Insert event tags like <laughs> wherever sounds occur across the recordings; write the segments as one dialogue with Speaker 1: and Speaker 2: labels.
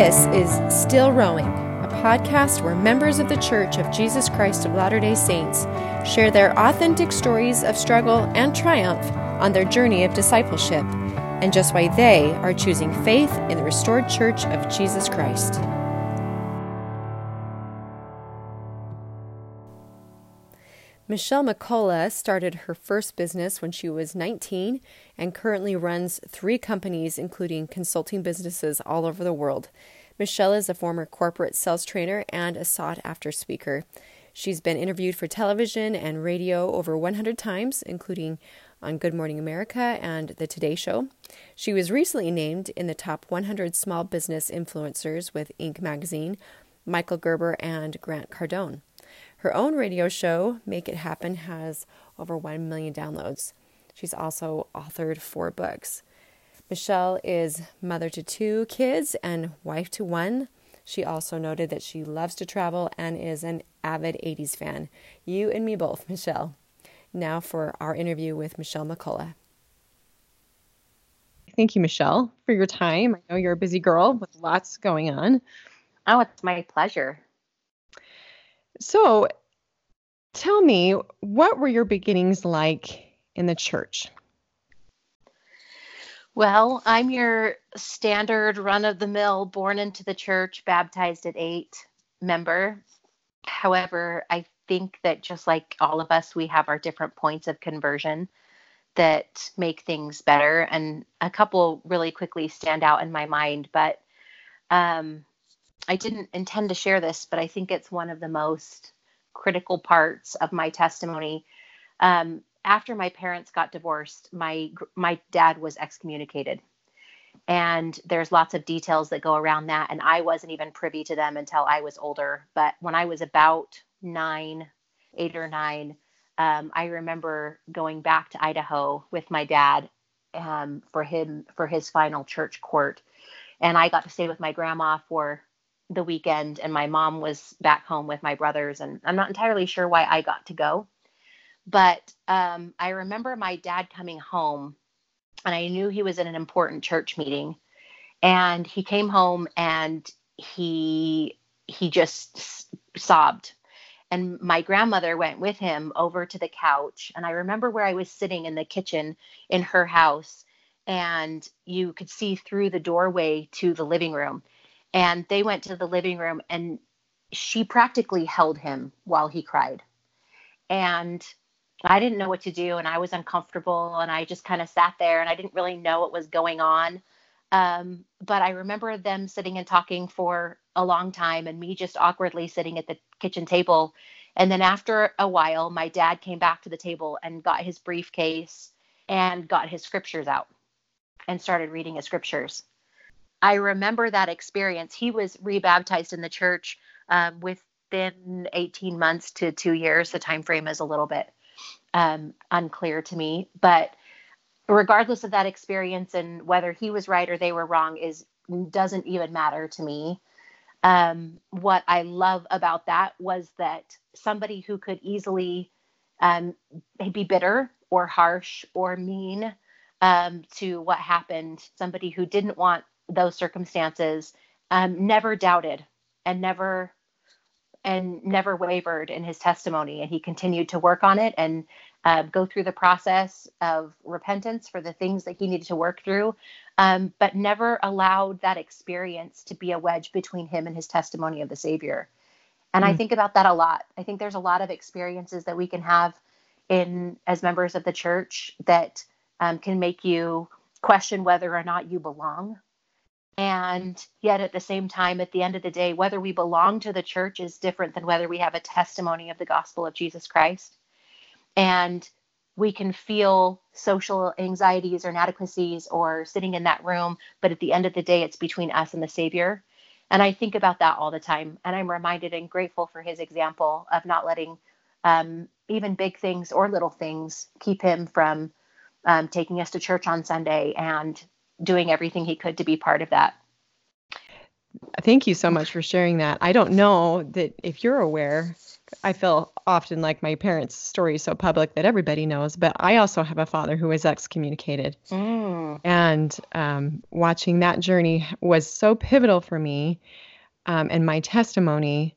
Speaker 1: This is Still Rowing, a podcast where members of the Church of Jesus Christ of Latter day Saints share their authentic stories of struggle and triumph on their journey of discipleship, and just why they are choosing faith in the restored Church of Jesus Christ. Michelle McCullough started her first business when she was 19 and currently runs three companies, including consulting businesses all over the world. Michelle is a former corporate sales trainer and a sought after speaker. She's been interviewed for television and radio over 100 times, including on Good Morning America and The Today Show. She was recently named in the top 100 small business influencers with Inc. magazine, Michael Gerber, and Grant Cardone. Her own radio show, Make It Happen, has over 1 million downloads. She's also authored four books. Michelle is mother to two kids and wife to one. She also noted that she loves to travel and is an avid 80s fan. You and me both, Michelle. Now for our interview with Michelle McCullough. Thank you, Michelle, for your time. I know you're a busy girl with lots going on.
Speaker 2: Oh, it's my pleasure.
Speaker 1: So, tell me, what were your beginnings like in the church?
Speaker 2: Well, I'm your standard run of the mill, born into the church, baptized at eight member. However, I think that just like all of us, we have our different points of conversion that make things better. And a couple really quickly stand out in my mind. But um, I didn't intend to share this, but I think it's one of the most critical parts of my testimony. Um, after my parents got divorced, my my dad was excommunicated, and there's lots of details that go around that, and I wasn't even privy to them until I was older. But when I was about nine, eight or nine, um, I remember going back to Idaho with my dad um, for him for his final church court, and I got to stay with my grandma for the weekend and my mom was back home with my brothers and i'm not entirely sure why i got to go. But um, i remember my dad coming home and i knew he was in an important church meeting. And he came home and he he just sobbed. And my grandmother went with him over to the couch and i remember where i was sitting in the kitchen in her house and you could see through the doorway to the living room and they went to the living room and she practically held him while he cried. And I didn't know what to do and I was uncomfortable and I just kind of sat there and I didn't really know what was going on. Um, but I remember them sitting and talking for a long time and me just awkwardly sitting at the kitchen table. And then after a while, my dad came back to the table and got his briefcase and got his scriptures out and started reading his scriptures. I remember that experience. He was rebaptized in the church um, within 18 months to two years. The time frame is a little bit um, unclear to me, but regardless of that experience and whether he was right or they were wrong is doesn't even matter to me. Um, what I love about that was that somebody who could easily um, be bitter or harsh or mean um, to what happened, somebody who didn't want those circumstances um, never doubted and never and never wavered in his testimony and he continued to work on it and uh, go through the process of repentance for the things that he needed to work through um, but never allowed that experience to be a wedge between him and his testimony of the savior and mm-hmm. i mm. think about that a lot i think there's a lot of experiences that we can have in as members of the church that um, can make you question whether or not you belong and yet, at the same time, at the end of the day, whether we belong to the church is different than whether we have a testimony of the gospel of Jesus Christ. And we can feel social anxieties or inadequacies or sitting in that room, but at the end of the day, it's between us and the Savior. And I think about that all the time. And I'm reminded and grateful for his example of not letting um, even big things or little things keep him from um, taking us to church on Sunday and doing everything he could to be part of that.
Speaker 1: Thank you so much for sharing that. I don't know that if you're aware, I feel often like my parents' story is so public that everybody knows, but I also have a father who was excommunicated. Mm. And um, watching that journey was so pivotal for me um, and my testimony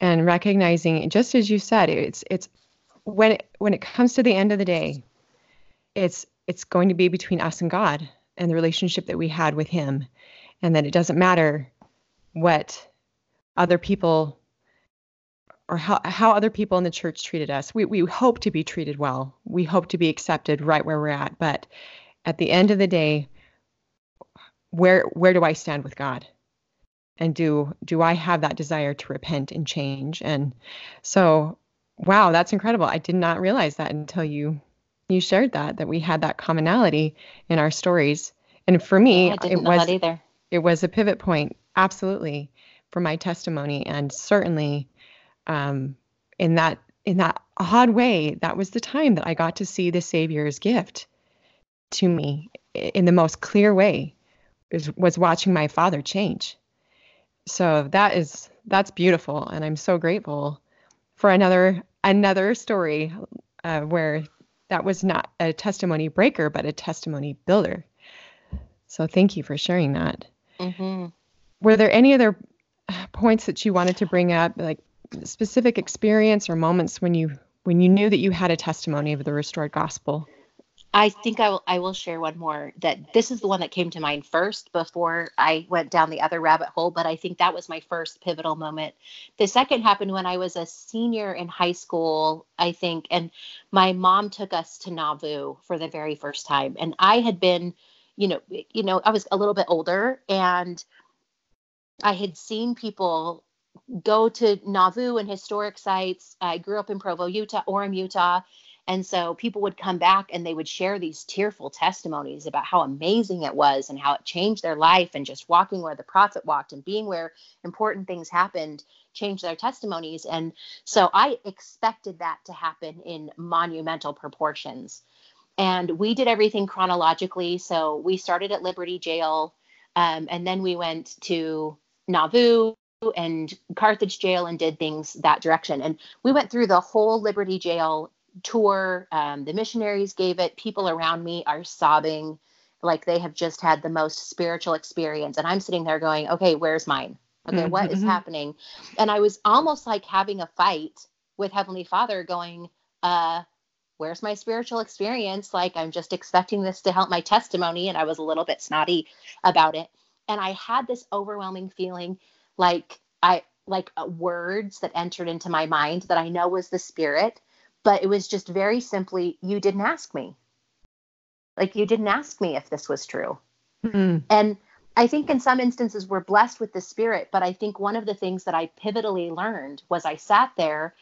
Speaker 1: and recognizing, just as you said, it's, it's when it, when it comes to the end of the day, it's, it's going to be between us and God and the relationship that we had with Him. And that it doesn't matter what other people or how, how other people in the church treated us. We, we hope to be treated well. We hope to be accepted right where we're at. But at the end of the day, where where do I stand with God? And do do I have that desire to repent and change? And so, wow, that's incredible. I did not realize that until you you shared that that we had that commonality in our stories. And for me,
Speaker 2: it was either.
Speaker 1: It was a pivot point, absolutely, for my testimony, and certainly um, in that in that odd way, that was the time that I got to see the Savior's gift to me in the most clear way. Was, was watching my father change. So that is that's beautiful, and I'm so grateful for another another story uh, where that was not a testimony breaker, but a testimony builder. So thank you for sharing that. Mm-hmm. Were there any other points that you wanted to bring up, like specific experience or moments when you when you knew that you had a testimony of the restored gospel?
Speaker 2: I think I will I will share one more that this is the one that came to mind first before I went down the other rabbit hole, but I think that was my first pivotal moment. The second happened when I was a senior in high school, I think, and my mom took us to Nauvoo for the very first time. And I had been, you know, you know, I was a little bit older and I had seen people go to Nauvoo and historic sites. I grew up in Provo, Utah, Orem, Utah. And so people would come back and they would share these tearful testimonies about how amazing it was and how it changed their life and just walking where the prophet walked and being where important things happened changed their testimonies. And so I expected that to happen in monumental proportions. And we did everything chronologically. So we started at Liberty Jail um, and then we went to Nauvoo and Carthage jail and did things that direction. And we went through the whole Liberty jail tour. Um, the missionaries gave it. People around me are sobbing like they have just had the most spiritual experience. And I'm sitting there going, okay, where's mine? Okay, mm-hmm. what is mm-hmm. happening? And I was almost like having a fight with Heavenly Father going, uh, where's my spiritual experience? Like I'm just expecting this to help my testimony. And I was a little bit snotty about it. And I had this overwhelming feeling like I like uh, words that entered into my mind that I know was the spirit, but it was just very simply, you didn't ask me. Like you didn't ask me if this was true. Mm-hmm. And I think in some instances we're blessed with the spirit, but I think one of the things that I pivotally learned was I sat there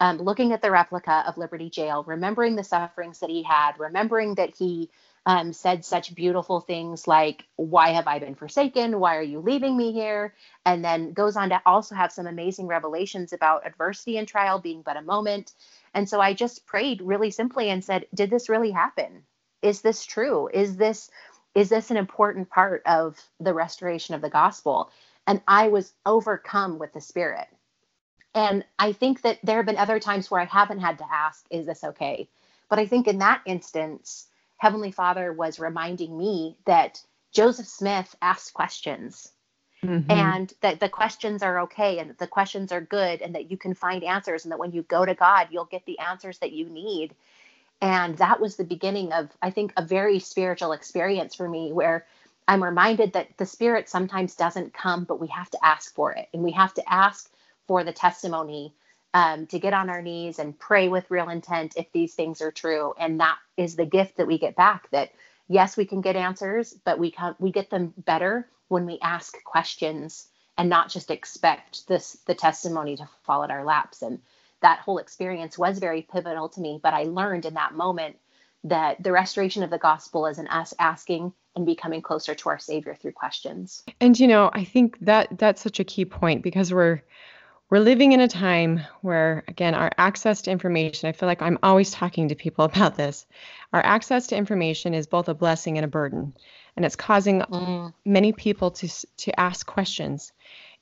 Speaker 2: um, looking at the replica of Liberty Jail, remembering the sufferings that he had, remembering that he um, said such beautiful things like, Why have I been forsaken? Why are you leaving me here? And then goes on to also have some amazing revelations about adversity and trial being but a moment. And so I just prayed really simply and said, Did this really happen? Is this true? Is this is this an important part of the restoration of the gospel? And I was overcome with the spirit. And I think that there have been other times where I haven't had to ask, is this okay? But I think in that instance, Heavenly Father was reminding me that Joseph Smith asked questions mm-hmm. and that the questions are okay and the questions are good and that you can find answers and that when you go to God, you'll get the answers that you need. And that was the beginning of, I think, a very spiritual experience for me where I'm reminded that the Spirit sometimes doesn't come, but we have to ask for it. And we have to ask for the testimony um, to get on our knees and pray with real intent if these things are true. And that is the gift that we get back. That yes, we can get answers, but we can we get them better when we ask questions and not just expect this the testimony to fall at our laps. And that whole experience was very pivotal to me. But I learned in that moment that the restoration of the gospel is in us asking and becoming closer to our savior through questions
Speaker 1: and you know i think that that's such a key point because we're we're living in a time where, again, our access to information, I feel like I'm always talking to people <laughs> about this. Our access to information is both a blessing and a burden. And it's causing mm. many people to, to ask questions.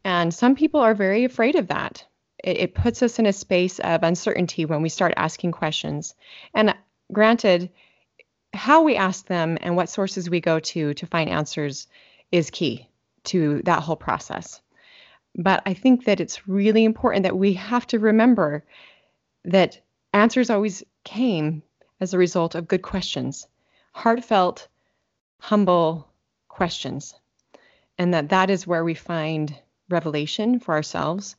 Speaker 1: And some people are very afraid of that. it, it puts us in a space of uncertainty when we start asking questions. And granted, how we ask them and what sources we go to to find answers is key to that whole process. But I think that it's really important that we have to remember that answers always came as a result of good questions, heartfelt, humble questions. And that that is where we find revelation for ourselves.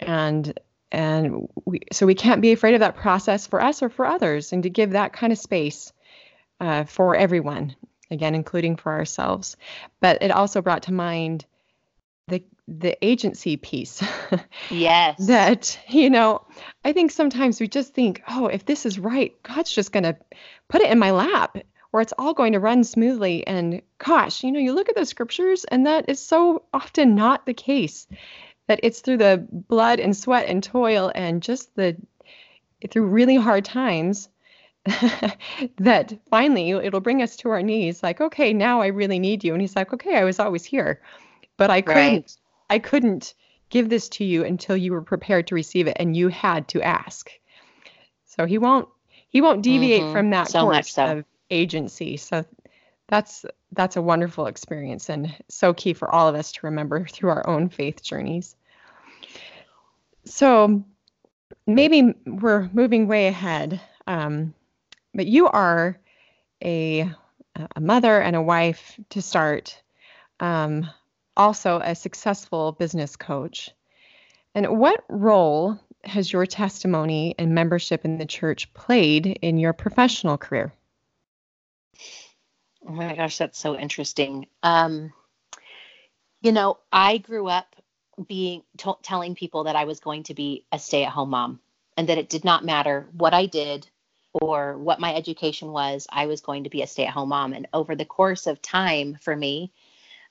Speaker 1: And and we, so we can't be afraid of that process for us or for others. And to give that kind of space uh, for everyone again including for ourselves. But it also brought to mind the the agency piece. <laughs>
Speaker 2: Yes.
Speaker 1: That you know i think sometimes we just think oh if this is right god's just going to put it in my lap or it's all going to run smoothly and gosh you know you look at the scriptures and that is so often not the case that it's through the blood and sweat and toil and just the through really hard times <laughs> that finally it'll bring us to our knees like okay now i really need you and he's like okay i was always here but i couldn't right. i couldn't give this to you until you were prepared to receive it and you had to ask so he won't he won't deviate mm-hmm. from that
Speaker 2: so
Speaker 1: course
Speaker 2: so.
Speaker 1: of agency so that's that's a wonderful experience and so key for all of us to remember through our own faith journeys so maybe we're moving way ahead um, but you are a, a mother and a wife to start, um, also a successful business coach. And what role has your testimony and membership in the church played in your professional career?
Speaker 2: Oh my gosh, that's so interesting. Um, you know, I grew up being t- telling people that I was going to be a stay-at-home mom, and that it did not matter what I did, or what my education was, I was going to be a stay at home mom. And over the course of time for me,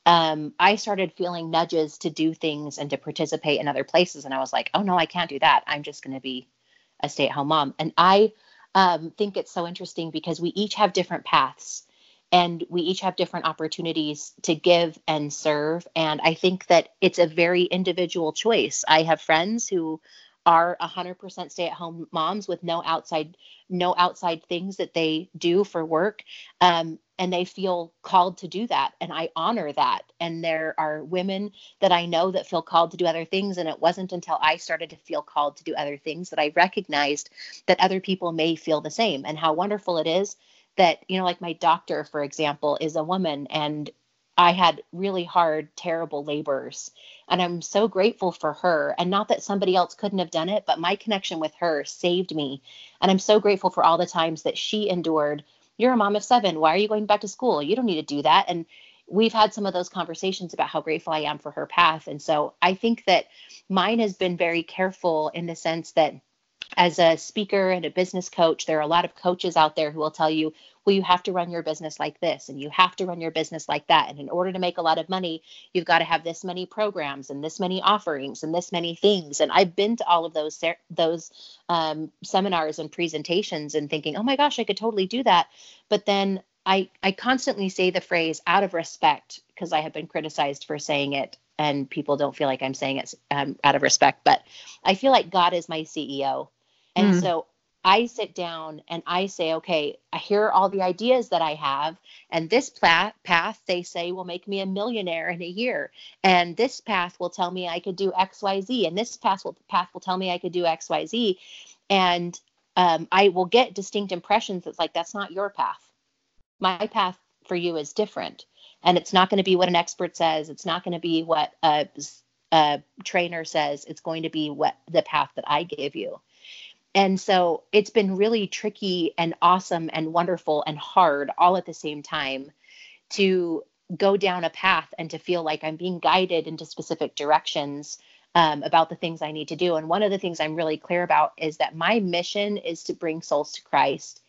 Speaker 2: um, I started feeling nudges to do things and to participate in other places. And I was like, oh no, I can't do that. I'm just going to be a stay at home mom. And I um, think it's so interesting because we each have different paths and we each have different opportunities to give and serve. And I think that it's a very individual choice. I have friends who are 100% stay at home moms with no outside no outside things that they do for work um, and they feel called to do that and i honor that. And there are women that i know that feel called to do other things and it wasn't until i started to feel called to do other things that i recognized that other people may feel the same. And how wonderful it is that you know like my doctor for example is a woman and I had really hard, terrible labors. And I'm so grateful for her. And not that somebody else couldn't have done it, but my connection with her saved me. And I'm so grateful for all the times that she endured. You're a mom of seven. Why are you going back to school? You don't need to do that. And we've had some of those conversations about how grateful I am for her path. And so I think that mine has been very careful in the sense that as a speaker and a business coach, there are a lot of coaches out there who will tell you, well, you have to run your business like this and you have to run your business like that. And in order to make a lot of money, you've got to have this many programs and this many offerings and this many things. And I've been to all of those those um, seminars and presentations and thinking, oh my gosh, I could totally do that. But then I I constantly say the phrase out of respect because I have been criticized for saying it and people don't feel like I'm saying it um, out of respect. But I feel like God is my CEO and mm. so I sit down and I say, okay, here are all the ideas that I have. And this pla- path, they say, will make me a millionaire in a year. And this path will tell me I could do X, Y, Z. And this path will, path will tell me I could do X, Y, Z. And um, I will get distinct impressions. It's like, that's not your path. My path for you is different. And it's not going to be what an expert says. It's not going to be what a, a trainer says. It's going to be what the path that I give you. And so it's been really tricky and awesome and wonderful and hard all at the same time to go down a path and to feel like I'm being guided into specific directions um, about the things I need to do. And one of the things I'm really clear about is that my mission is to bring souls to Christ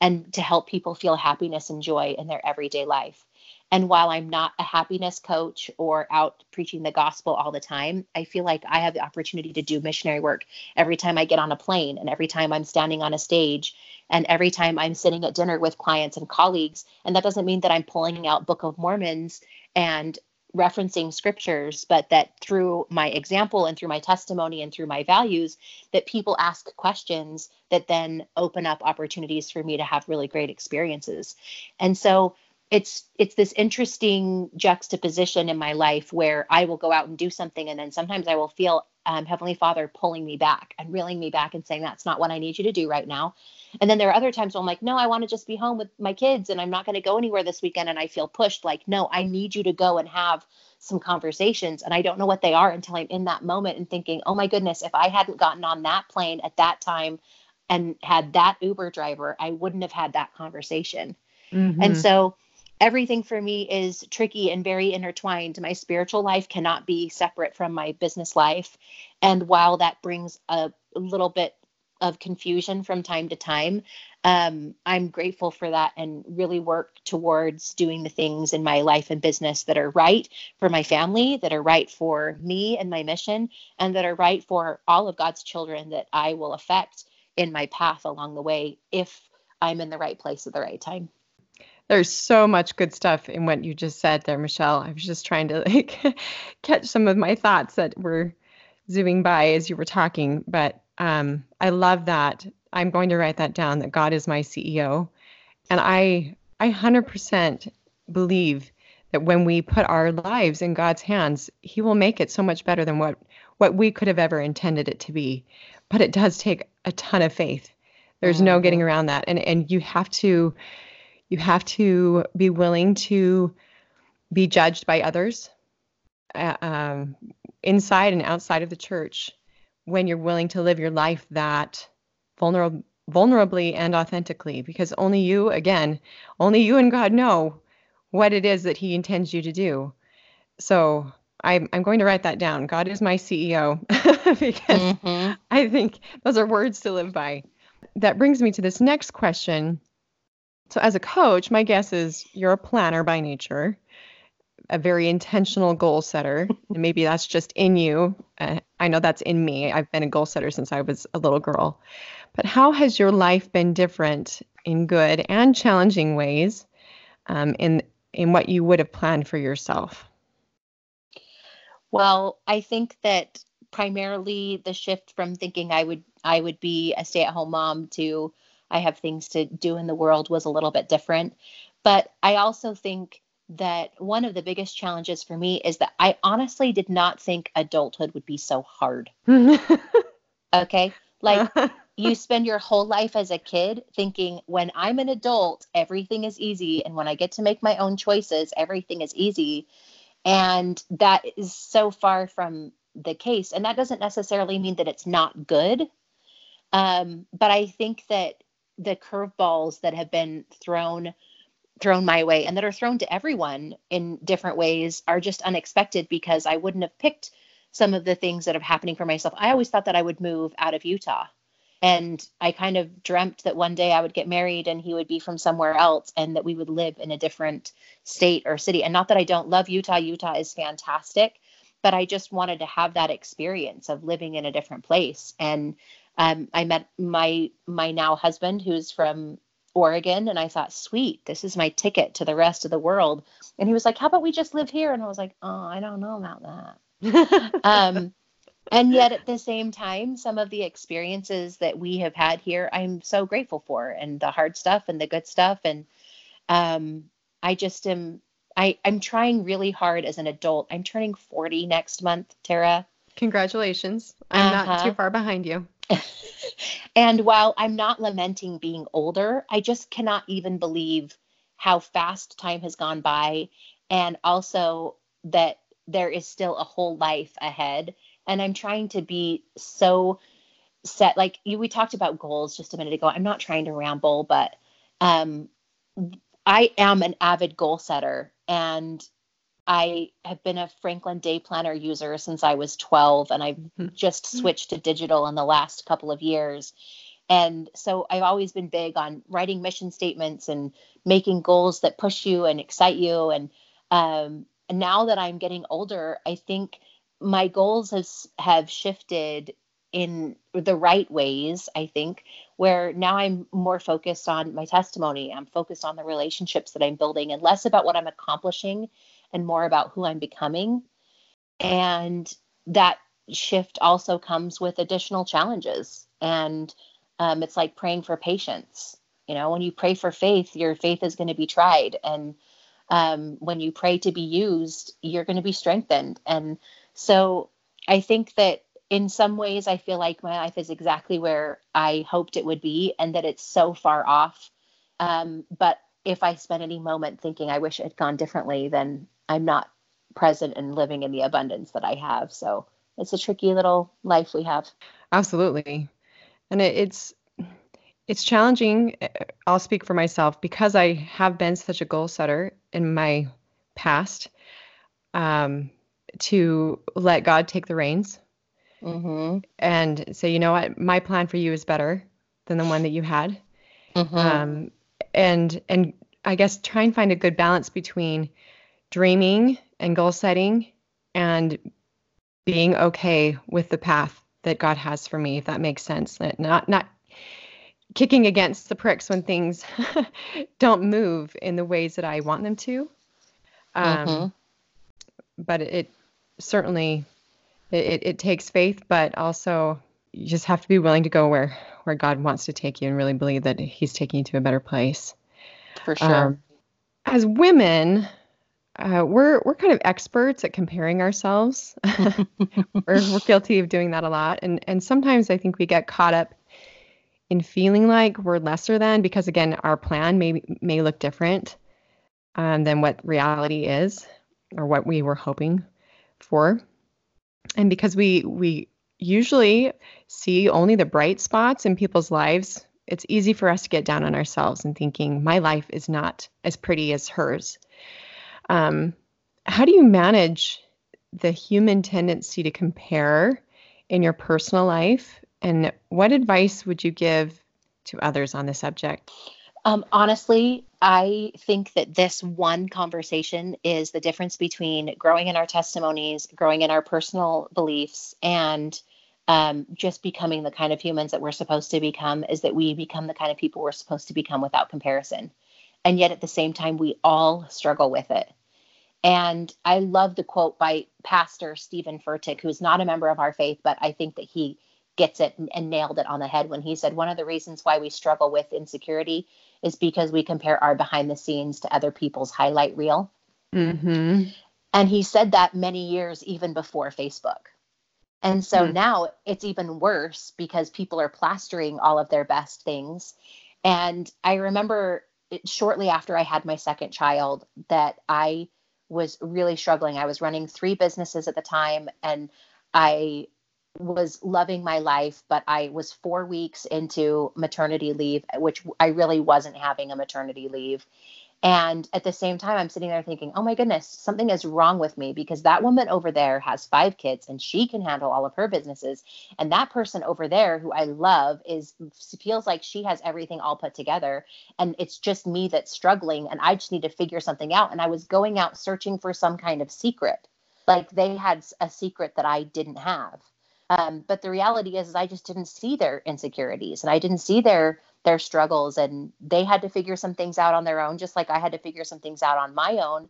Speaker 2: and to help people feel happiness and joy in their everyday life. And while I'm not a happiness coach or out preaching the gospel all the time, I feel like I have the opportunity to do missionary work every time I get on a plane and every time I'm standing on a stage and every time I'm sitting at dinner with clients and colleagues. And that doesn't mean that I'm pulling out Book of Mormons and referencing scriptures, but that through my example and through my testimony and through my values, that people ask questions that then open up opportunities for me to have really great experiences. And so it's it's this interesting juxtaposition in my life where I will go out and do something and then sometimes I will feel um, Heavenly Father pulling me back and reeling me back and saying, that's not what I need you to do right now. And then there are other times where I'm like, no, I want to just be home with my kids and I'm not going to go anywhere this weekend. And I feel pushed like, no, I need you to go and have some conversations. And I don't know what they are until I'm in that moment and thinking, oh my goodness, if I hadn't gotten on that plane at that time and had that Uber driver, I wouldn't have had that conversation. Mm-hmm. And so everything for me is tricky and very intertwined. My spiritual life cannot be separate from my business life. And while that brings a little bit of confusion from time to time, um, I'm grateful for that and really work towards doing the things in my life and business that are right for my family, that are right for me and my mission, and that are right for all of God's children that I will affect in my path along the way if I'm in the right place at the right time.
Speaker 1: There's so much good stuff in what you just said there, Michelle. I was just trying to like <laughs> catch some of my thoughts that were zooming by as you were talking, but um, I love that. I'm going to write that down that God is my CEO. And I I 100% believe that when we put our lives in God's hands, he will make it so much better than what what we could have ever intended it to be. But it does take a ton of faith. There's mm-hmm. no getting mm-hmm. around that. And and you have to you have to be willing to be judged by others uh, um, inside and outside of the church when you're willing to live your life that vulnerable vulnerably and authentically because only you again only you and god know what it is that he intends you to do. So i'm, I'm going to write that down. God is my ceo <laughs> because mm-hmm. i think those are words to live by. That brings me to this next question so, as a coach, my guess is you're a planner by nature, a very intentional goal setter. <laughs> and maybe that's just in you. Uh, I know that's in me. I've been a goal setter since I was a little girl. But how has your life been different in good and challenging ways um, in in what you would have planned for yourself?
Speaker 2: Well, I think that primarily the shift from thinking I would I would be a stay-at-home mom to I have things to do in the world was a little bit different. But I also think that one of the biggest challenges for me is that I honestly did not think adulthood would be so hard. <laughs> okay? Like <laughs> you spend your whole life as a kid thinking when I'm an adult, everything is easy. And when I get to make my own choices, everything is easy. And that is so far from the case. And that doesn't necessarily mean that it's not good. Um, but I think that the curveballs that have been thrown thrown my way and that are thrown to everyone in different ways are just unexpected because I wouldn't have picked some of the things that are happening for myself. I always thought that I would move out of Utah. And I kind of dreamt that one day I would get married and he would be from somewhere else and that we would live in a different state or city. And not that I don't love Utah, Utah is fantastic, but I just wanted to have that experience of living in a different place. And um, I met my my now husband who's from Oregon and I thought, sweet, this is my ticket to the rest of the world. And he was like, how about we just live here? And I was like, oh, I don't know about that. <laughs> um, and yet at the same time, some of the experiences that we have had here, I'm so grateful for, and the hard stuff and the good stuff. And um, I just am, I, I'm trying really hard as an adult. I'm turning 40 next month, Tara.
Speaker 1: Congratulations. I'm uh-huh. not too far behind you. <laughs>
Speaker 2: and while I'm not lamenting being older, I just cannot even believe how fast time has gone by and also that there is still a whole life ahead and I'm trying to be so set like you we talked about goals just a minute ago. I'm not trying to ramble, but um I am an avid goal setter and I have been a Franklin Day Planner user since I was 12, and I've mm-hmm. just switched to digital in the last couple of years. And so I've always been big on writing mission statements and making goals that push you and excite you. And, um, and now that I'm getting older, I think my goals has have shifted in the right ways, I think, where now I'm more focused on my testimony. I'm focused on the relationships that I'm building and less about what I'm accomplishing and more about who I'm becoming. And that shift also comes with additional challenges. And um, it's like praying for patience. You know, when you pray for faith, your faith is going to be tried. And um, when you pray to be used, you're going to be strengthened. And so I think that in some ways, I feel like my life is exactly where I hoped it would be and that it's so far off. Um, but if I spend any moment thinking I wish it had gone differently, then I'm not present and living in the abundance that I have. So it's a tricky little life we have.
Speaker 1: Absolutely. And it, it's it's challenging. I'll speak for myself because I have been such a goal setter in my past um, to let God take the reins mm-hmm. and say, you know what, my plan for you is better than the one that you had. Mm-hmm. Um, and and I guess try and find a good balance between dreaming and goal setting and being okay with the path that God has for me, if that makes sense. Not not kicking against the pricks when things <laughs> don't move in the ways that I want them to. Um, mm-hmm. But it, certainly it, it takes faith, but also you just have to be willing to go where where God wants to take you and really believe that He's taking you to a better place.
Speaker 2: For sure. Um,
Speaker 1: as women, uh, we're we're kind of experts at comparing ourselves. <laughs> we're, we're guilty of doing that a lot, and and sometimes I think we get caught up in feeling like we're lesser than because again our plan may may look different um, than what reality is or what we were hoping for and because we we usually see only the bright spots in people's lives. It's easy for us to get down on ourselves and thinking my life is not as pretty as hers. Um, how do you manage the human tendency to compare in your personal life? And what advice would you give to others on the subject?
Speaker 2: Um, honestly, I think that this one conversation is the difference between growing in our testimonies, growing in our personal beliefs, and um, just becoming the kind of humans that we're supposed to become is that we become the kind of people we're supposed to become without comparison. And yet at the same time, we all struggle with it. And I love the quote by Pastor Steven Furtick, who's not a member of our faith, but I think that he gets it and nailed it on the head when he said one of the reasons why we struggle with insecurity is because we compare our behind the scenes to other people's highlight reel. Mm-hmm. And he said that many years even before Facebook. And so mm. now it's even worse because people are plastering all of their best things. And I remember it, shortly after I had my second child that I was really struggling. I was running three businesses at the time and I was loving my life, but I was four weeks into maternity leave, which I really wasn't having a maternity leave. And at the same time, I'm sitting there thinking, oh my goodness, something is wrong with me because that woman over there has five kids and she can handle all of her businesses. And that person over there who I love is feels like she has everything all put together. And it's just me that's struggling. And I just need to figure something out. And I was going out searching for some kind of secret. Like they had a secret that I didn't have. Um, but the reality is, is, I just didn't see their insecurities and I didn't see their their struggles, and they had to figure some things out on their own, just like I had to figure some things out on my own.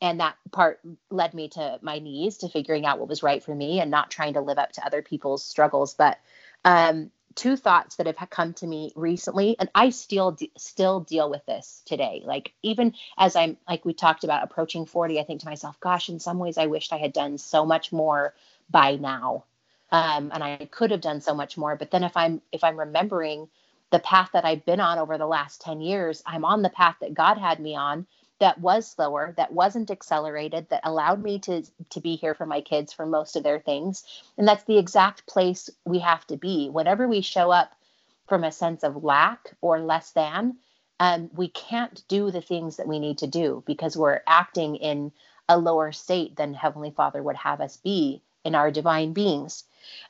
Speaker 2: And that part led me to my knees, to figuring out what was right for me, and not trying to live up to other people's struggles. But um, two thoughts that have come to me recently, and I still still deal with this today. Like even as I'm like we talked about approaching 40, I think to myself, gosh, in some ways I wished I had done so much more by now um, and I could have done so much more. But then if I'm if I'm remembering the path that I've been on over the last 10 years, I'm on the path that God had me on that was slower, that wasn't accelerated, that allowed me to to be here for my kids for most of their things. And that's the exact place we have to be. Whenever we show up from a sense of lack or less than, um, we can't do the things that we need to do because we're acting in a lower state than Heavenly Father would have us be in our divine beings.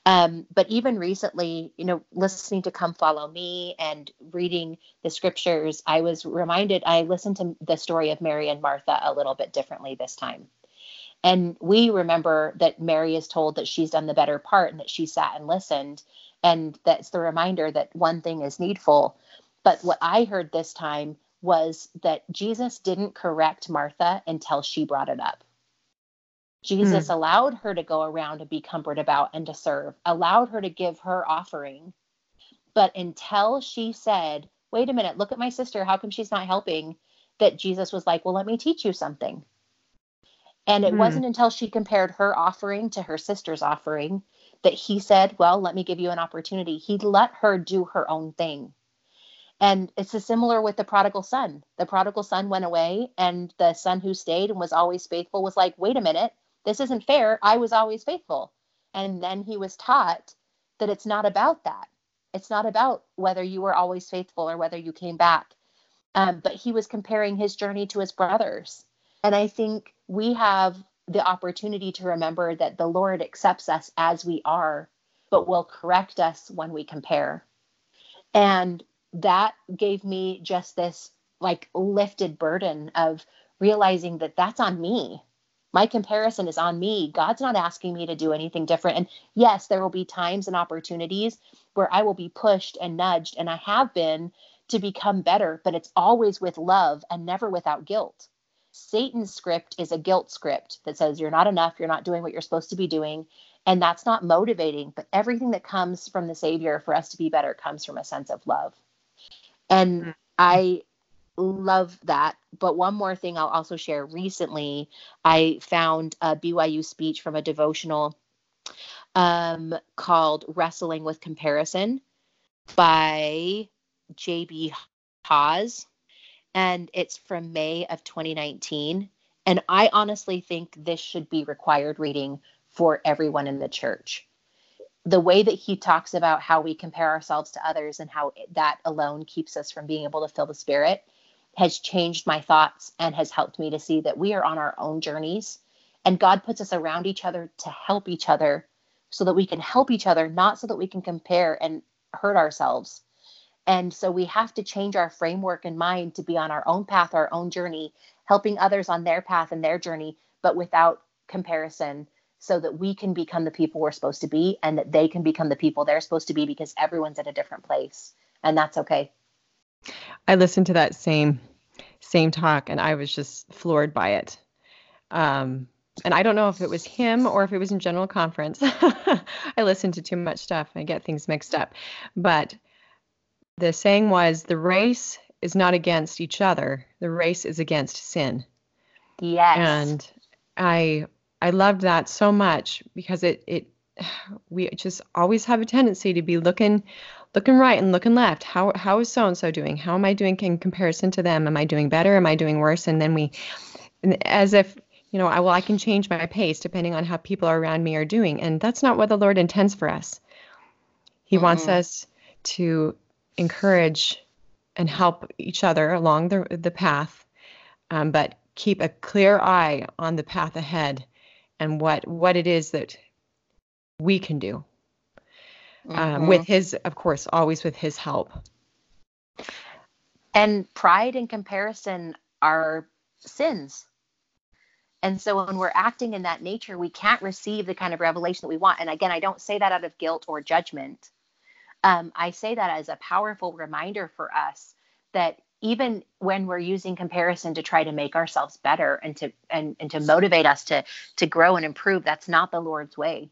Speaker 2: Um, but even recently, you know, listening to Come Follow Me and reading the scriptures, I was reminded, I listened to the story of Mary and Martha a little bit differently this time. And we remember that Mary is told that she's done the better part and that she sat and listened. And that's the reminder that one thing is needful. But what I heard this time was that Jesus didn't correct Martha until she brought it up. Jesus mm. allowed her to go around and be comforted about and to serve, allowed her to give her offering. But until she said, wait a minute, look at my sister, how come she's not helping? That Jesus was like, well, let me teach you something. And it mm. wasn't until she compared her offering to her sister's offering that he said, well, let me give you an opportunity. He let her do her own thing. And it's a similar with the prodigal son. The prodigal son went away, and the son who stayed and was always faithful was like, wait a minute, this isn't fair. I was always faithful. And then he was taught that it's not about that. It's not about whether you were always faithful or whether you came back. Um, but he was comparing his journey to his brothers. And I think we have the opportunity to remember that the Lord accepts us as we are, but will correct us when we compare. And that gave me just this like lifted burden of realizing that that's on me. My comparison is on me. God's not asking me to do anything different. And yes, there will be times and opportunities where I will be pushed and nudged, and I have been to become better, but it's always with love and never without guilt. Satan's script is a guilt script that says you're not enough, you're not doing what you're supposed to be doing. And that's not motivating, but everything that comes from the Savior for us to be better comes from a sense of love. And mm-hmm. I love that. But one more thing I'll also share recently, I found a BYU speech from a devotional um, called Wrestling with Comparison by JB Haws. And it's from May of 2019. And I honestly think this should be required reading for everyone in the church the way that he talks about how we compare ourselves to others and how that alone keeps us from being able to fill the spirit has changed my thoughts and has helped me to see that we are on our own journeys. And God puts us around each other to help each other so that we can help each other not so that we can compare and hurt ourselves. And so we have to change our framework and mind to be on our own path our own journey helping others on their path and their journey but without comparison so that we can become the people we're supposed to be and that they can become the people they're supposed to be because everyone's at a different place. And that's okay
Speaker 1: i listened to that same same talk and i was just floored by it. Um, and i don't know if it was him or if it was in general conference. <laughs> I listen to too much stuff i get things mixed up. But the saying was the race is not against each other. The race is against sin.
Speaker 2: Yes.
Speaker 1: And i I loved that so much because it it <sighs> we just always have a tendency to be looking looking right and looking left. How how is so and so doing? How am I doing in comparison to them? Am I doing better? Am I doing worse? And then we as if you know, I well I can change my pace depending on how people around me are doing. And that's not what the Lord intends for us. He mm-hmm. wants us to encourage and help each other along the the path, um, but keep a clear eye on the path ahead and what what it is that we can do mm-hmm. um, with his of course always with his help.
Speaker 2: And pride and comparison are sins. And so when we're acting in that nature we can't receive the kind of revelation that we want. And again i don't say that out of guilt or judgment. Um, i say that as a powerful reminder for us that even when we're using comparison to try to make ourselves better and to and, and to motivate us to to grow and improve that's not the lord's way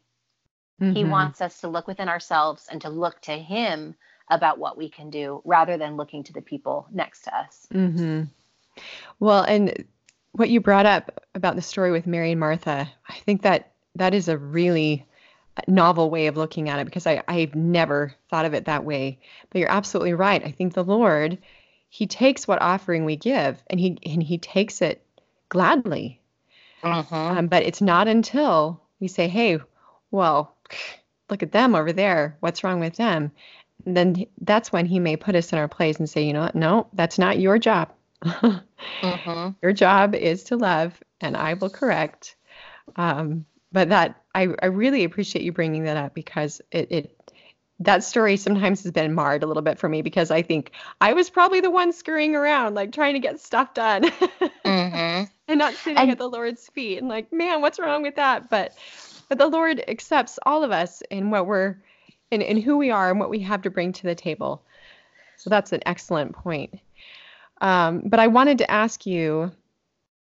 Speaker 2: mm-hmm. he wants us to look within ourselves and to look to him about what we can do rather than looking to the people next to us
Speaker 1: mm-hmm. well and what you brought up about the story with mary and martha i think that that is a really novel way of looking at it because I, I've never thought of it that way. But you're absolutely right. I think the Lord he takes what offering we give and he and he takes it gladly. Uh-huh. Um, but it's not until we say, "Hey, well, look at them over there. What's wrong with them?" And then that's when he may put us in our place and say, "You know what? No, that's not your job. uh-huh. <laughs> Your job is to love, and I will correct." Um, but that I, I really appreciate you bringing that up because it, it that story sometimes has been marred a little bit for me because I think I was probably the one scurrying around, like trying to get stuff done <laughs> mm-hmm. and not sitting and, at the Lord's feet and like, man, what's wrong with that? But but the Lord accepts all of us in what we're in, in who we are and what we have to bring to the table. So that's an excellent point. Um, but I wanted to ask you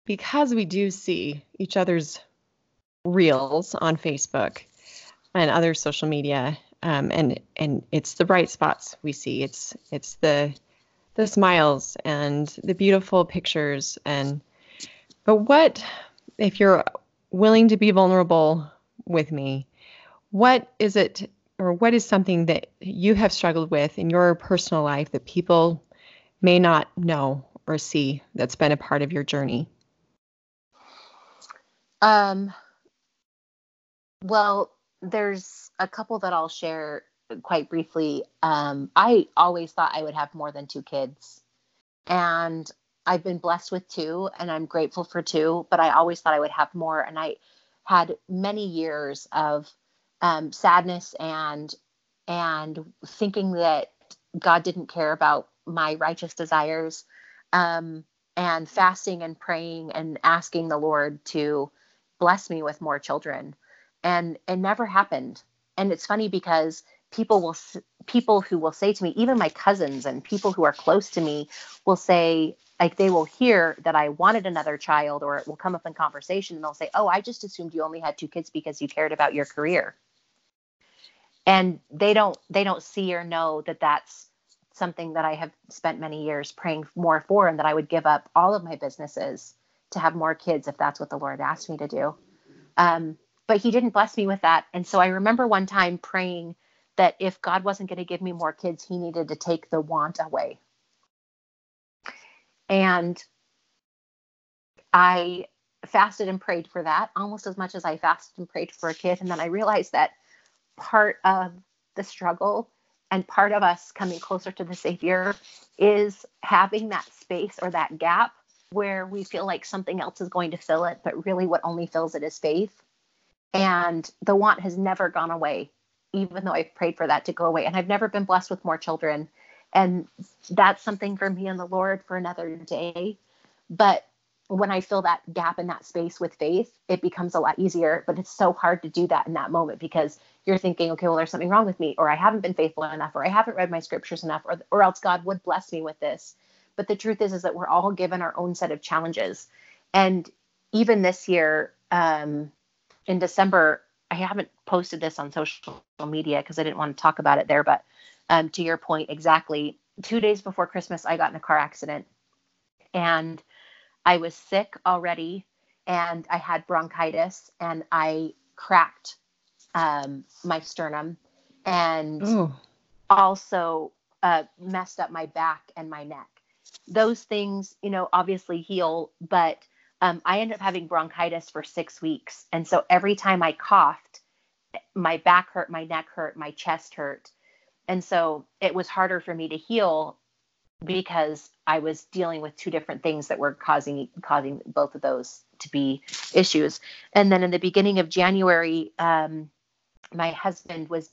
Speaker 1: because we do see each other's reels on Facebook and other social media, um, and and it's the bright spots we see. It's it's the the smiles and the beautiful pictures and but what if you're willing to be vulnerable with me? What is it or what is something that you have struggled with in your personal life that people may not know or see that's been a part of your journey?
Speaker 2: Um, well, there's a couple that I'll share quite briefly. Um, I always thought I would have more than two kids. And I've been blessed with two, and I'm grateful for two, but I always thought I would have more. And I had many years of um, sadness and and thinking that God didn't care about my righteous desires, um, and fasting and praying and asking the Lord to bless me with more children, and it never happened. And it's funny because people will people who will say to me, even my cousins and people who are close to me, will say like they will hear that I wanted another child, or it will come up in conversation, and they'll say, "Oh, I just assumed you only had two kids because you cared about your career." and they don't they don't see or know that that's something that I have spent many years praying more for and that I would give up all of my businesses to have more kids if that's what the Lord asked me to do. Um, but he didn't bless me with that. And so I remember one time praying that if God wasn't going to give me more kids, he needed to take the want away. And I fasted and prayed for that almost as much as I fasted and prayed for a kid. And then I realized that part of the struggle and part of us coming closer to the Savior is having that space or that gap where we feel like something else is going to fill it, but really what only fills it is faith. And the want has never gone away, even though I've prayed for that to go away. And I've never been blessed with more children. And that's something for me and the Lord for another day. But when I fill that gap in that space with faith, it becomes a lot easier. But it's so hard to do that in that moment because you're thinking, okay, well, there's something wrong with me, or I haven't been faithful enough, or I haven't read my scriptures enough, or or else God would bless me with this. But the truth is, is that we're all given our own set of challenges, and even this year, um, in December, I haven't posted this on social media because I didn't want to talk about it there. But um, to your point, exactly two days before Christmas, I got in a car accident, and I was sick already and I had bronchitis and I cracked um, my sternum and Ooh. also uh, messed up my back and my neck. Those things, you know, obviously heal, but um, I ended up having bronchitis for six weeks. And so every time I coughed, my back hurt, my neck hurt, my chest hurt. And so it was harder for me to heal because I was dealing with two different things that were causing causing both of those to be issues. And then in the beginning of January, um, my husband was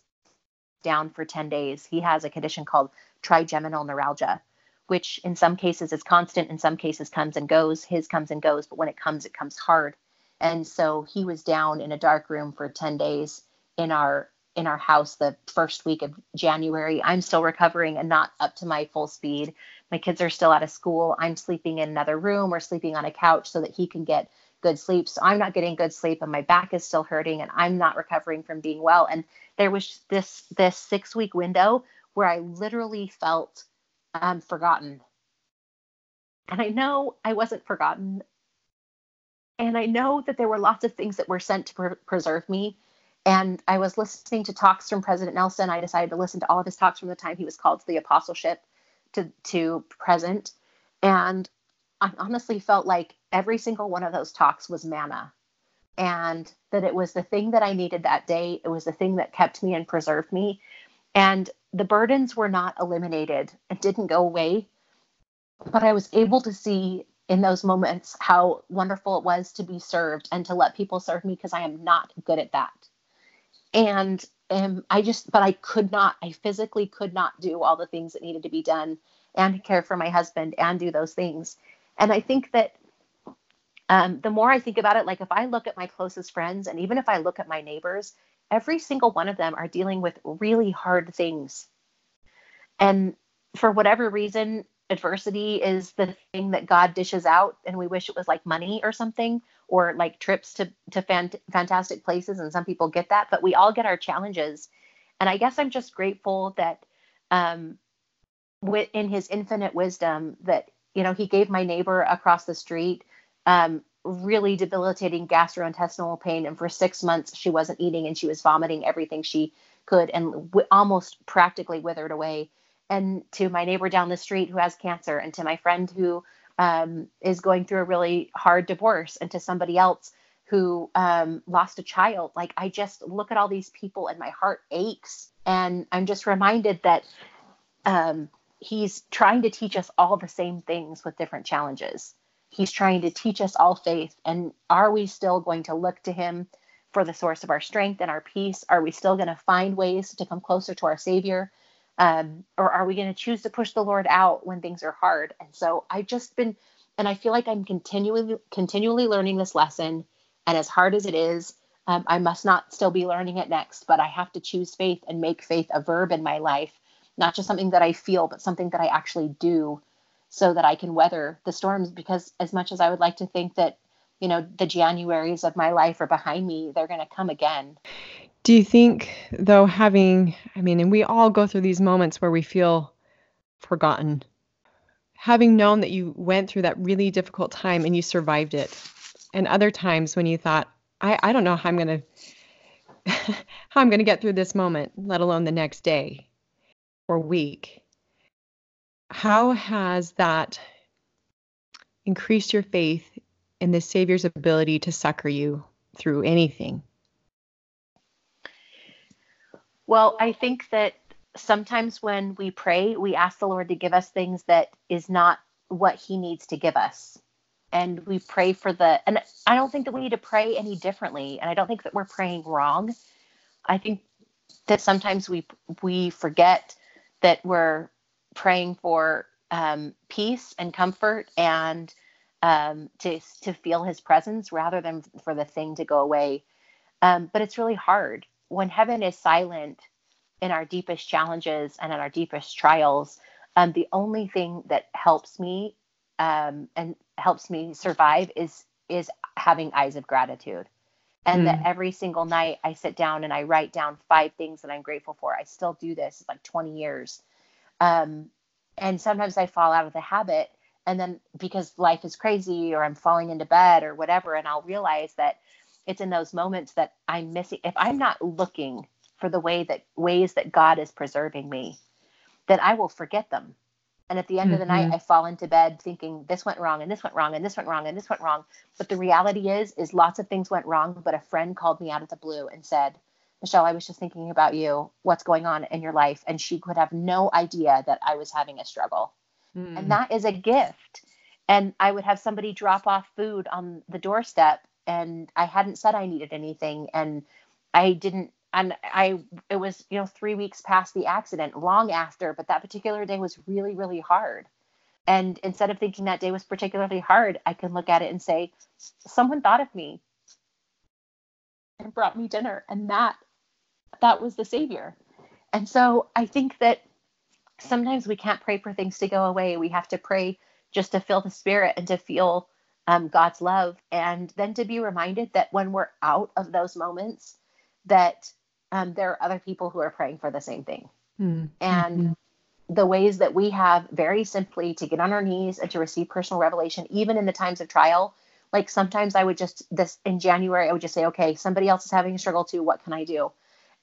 Speaker 2: down for 10 days. He has a condition called trigeminal neuralgia, which in some cases is constant, in some cases comes and goes. His comes and goes, but when it comes, it comes hard. And so he was down in a dark room for 10 days in our in our house the first week of January. I'm still recovering and not up to my full speed. My kids are still out of school. I'm sleeping in another room or sleeping on a couch so that he can get good sleep. So I'm not getting good sleep and my back is still hurting and I'm not recovering from being well. And there was this this 6 week window where I literally felt um, forgotten. And I know I wasn't forgotten. And I know that there were lots of things that were sent to pre- preserve me and I was listening to talks from President Nelson. I decided to listen to all of his talks from the time he was called to the apostleship to, to present. And I honestly felt like every single one of those talks was manna and that it was the thing that I needed that day. It was the thing that kept me and preserved me. And the burdens were not eliminated, it didn't go away. But I was able to see in those moments how wonderful it was to be served and to let people serve me because I am not good at that and um, I just, but I could not, I physically could not do all the things that needed to be done and care for my husband and do those things. And I think that um, the more I think about it, like if I look at my closest friends and even if I look at my neighbors, every single one of them are dealing with really hard things. And for whatever reason, adversity is the thing that God dishes out and we wish it was like money or something or like trips to to fant- fantastic places and some people get that but we all get our challenges. And i guess i'm just grateful that um with in his infinite wisdom that you know he gave my neighbor across the street um really debilitating gastrointestinal pain and for 6 months she wasn't eating and she was vomiting everything she could and w- almost practically withered away. And to my neighbor down the street who has cancer and to my friend who um, is going through a really hard divorce and to somebody else who um, lost a child. Like, I just look at all these people and my heart aches. And I'm just reminded that um, he's trying to teach us all the same things with different challenges. He's trying to teach us all faith. And are we still going to look to him for the source of our strength and our peace? Are we still going to find ways to come closer to our Savior? Um, or are we going to choose to push the Lord out when things are hard? And so I've just been, and I feel like I'm continually, continually learning this lesson. And as hard as it is, um, I must not still be learning it next, but I have to choose faith and make faith a verb in my life, not just something that I feel, but something that I actually do so that I can weather the storms. Because as much as I would like to think that, you know, the Januaries of my life are behind me, they're going to come again.
Speaker 1: Do you think, though, having, I mean, and we all go through these moments where we feel forgotten, having known that you went through that really difficult time and you survived it, and other times when you thought, I, I don't know how I'm going <laughs> to, how I'm going to get through this moment, let alone the next day or week. How has that increased your faith in the Savior's ability to succor you through anything?
Speaker 2: Well, I think that sometimes when we pray, we ask the Lord to give us things that is not what He needs to give us. And we pray for the, and I don't think that we need to pray any differently. And I don't think that we're praying wrong. I think that sometimes we we forget that we're praying for um, peace and comfort and um, to to feel His presence rather than for the thing to go away. Um, but it's really hard when heaven is silent in our deepest challenges and in our deepest trials, um, the only thing that helps me um, and helps me survive is is having eyes of gratitude. And mm. that every single night I sit down and I write down five things that I'm grateful for. I still do this. It's like 20 years. Um, and sometimes I fall out of the habit. And then because life is crazy or I'm falling into bed or whatever, and I'll realize that it's in those moments that I'm missing. If I'm not looking for the way that ways that God is preserving me, then I will forget them. And at the end mm-hmm. of the night, mm-hmm. I fall into bed thinking this went wrong and this went wrong and this went wrong and this went wrong. But the reality is, is lots of things went wrong. But a friend called me out of the blue and said, Michelle, I was just thinking about you. What's going on in your life? And she could have no idea that I was having a struggle. Mm. And that is a gift. And I would have somebody drop off food on the doorstep and I hadn't said I needed anything and I didn't and I it was you know 3 weeks past the accident long after but that particular day was really really hard. And instead of thinking that day was particularly hard I can look at it and say someone thought of me and brought me dinner and that that was the savior. And so I think that sometimes we can't pray for things to go away. We have to pray just to feel the spirit and to feel um, God's love, and then to be reminded that when we're out of those moments, that um, there are other people who are praying for the same thing. Mm-hmm. And the ways that we have very simply to get on our knees and to receive personal revelation, even in the times of trial. Like sometimes I would just this in January, I would just say, okay, somebody else is having a struggle too. What can I do?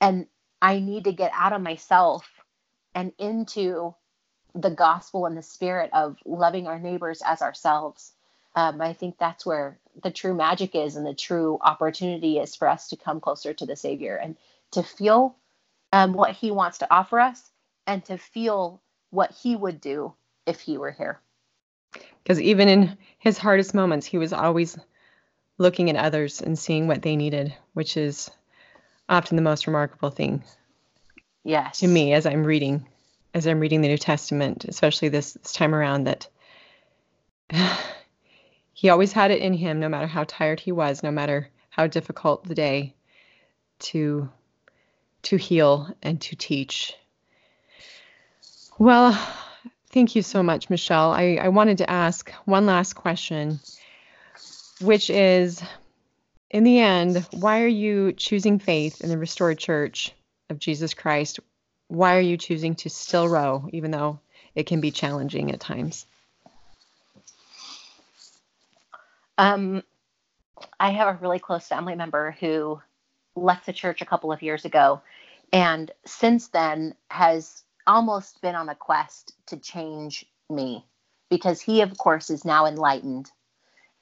Speaker 2: And I need to get out of myself and into the gospel and the spirit of loving our neighbors as ourselves um, I think that's where the true magic is and the true opportunity is for us to come closer to the Savior and to feel um, what He wants to offer us and to feel what He would do if He were here.
Speaker 1: Because even in His hardest moments, He was always looking at others and seeing what they needed, which is often the most remarkable thing.
Speaker 2: Yes.
Speaker 1: To me, as I'm reading, as I'm reading the New Testament, especially this, this time around, that <sighs> he always had it in him, no matter how tired he was, no matter how difficult the day, to to heal and to teach. Well, thank you so much, Michelle. I, I wanted to ask one last question. which is in the end, why are you choosing faith in the restored church of Jesus Christ? Why are you choosing to still row, even though it can be challenging at times?
Speaker 2: Um, I have a really close family member who left the church a couple of years ago, and since then has almost been on a quest to change me because he, of course, is now enlightened,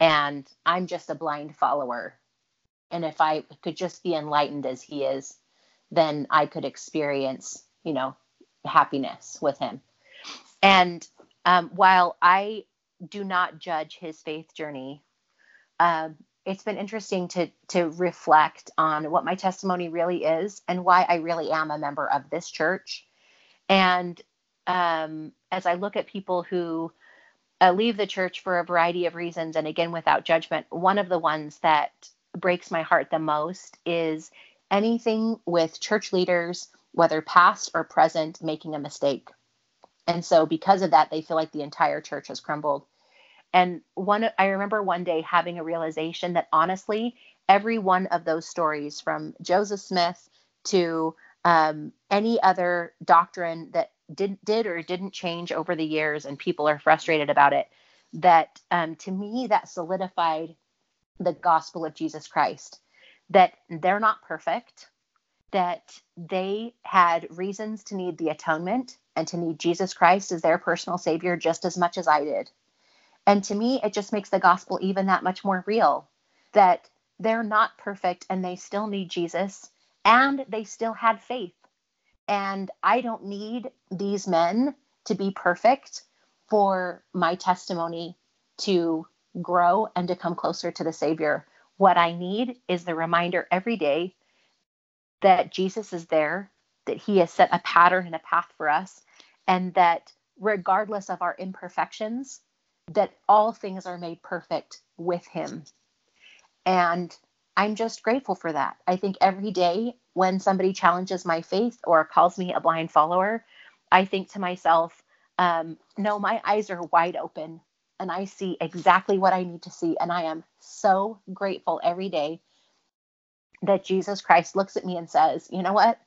Speaker 2: and I'm just a blind follower. And if I could just be enlightened as he is, then I could experience, you know, happiness with him. And um, while I do not judge his faith journey, um, it's been interesting to to reflect on what my testimony really is and why I really am a member of this church. And um, as I look at people who uh, leave the church for a variety of reasons, and again without judgment, one of the ones that breaks my heart the most is anything with church leaders, whether past or present, making a mistake. And so, because of that, they feel like the entire church has crumbled. And one, I remember one day having a realization that honestly, every one of those stories, from Joseph Smith to um, any other doctrine that did did or didn't change over the years, and people are frustrated about it, that um, to me that solidified the gospel of Jesus Christ. That they're not perfect, that they had reasons to need the atonement and to need Jesus Christ as their personal savior just as much as I did and to me, it just makes the gospel even that much more real that they're not perfect and they still need Jesus and they still had faith. And I don't need these men to be perfect for my testimony to grow and to come closer to the Savior. What I need is the reminder every day that Jesus is there, that He has set a pattern and a path for us, and that regardless of our imperfections, that all things are made perfect with him. And I'm just grateful for that. I think every day when somebody challenges my faith or calls me a blind follower, I think to myself, um, no, my eyes are wide open and I see exactly what I need to see. And I am so grateful every day that Jesus Christ looks at me and says, you know what?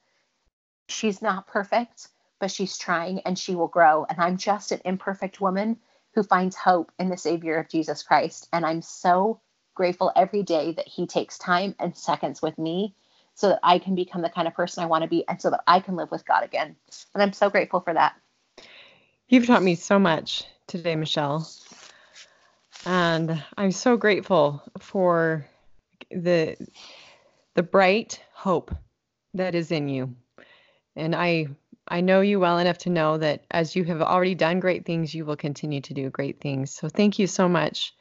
Speaker 2: She's not perfect, but she's trying and she will grow. And I'm just an imperfect woman who finds hope in the Savior of Jesus Christ. And I'm so grateful every day that He takes time and seconds with me so that I can become the kind of person I want to be and so that I can live with God again. And I'm so grateful for that.
Speaker 1: You've taught me so much today, Michelle. And I'm so grateful for the the bright hope that is in you. And I I know you well enough to know that as you have already done great things, you will continue to do great things. So thank you so much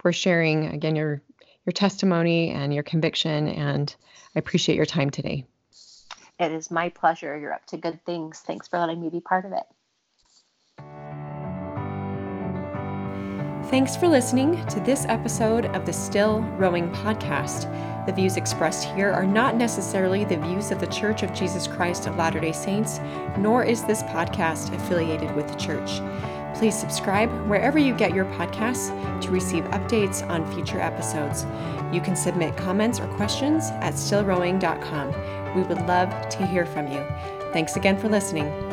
Speaker 1: for sharing again your your testimony and your conviction and I appreciate your time today.
Speaker 2: It is my pleasure. You're up to good things. Thanks for letting me be part of it.
Speaker 3: Thanks for listening to this episode of the Still Rowing podcast. The views expressed here are not necessarily the views of the Church of Jesus Christ of Latter day Saints, nor is this podcast affiliated with the church. Please subscribe wherever you get your podcasts to receive updates on future episodes. You can submit comments or questions at stillrowing.com. We would love to hear from you. Thanks again for listening.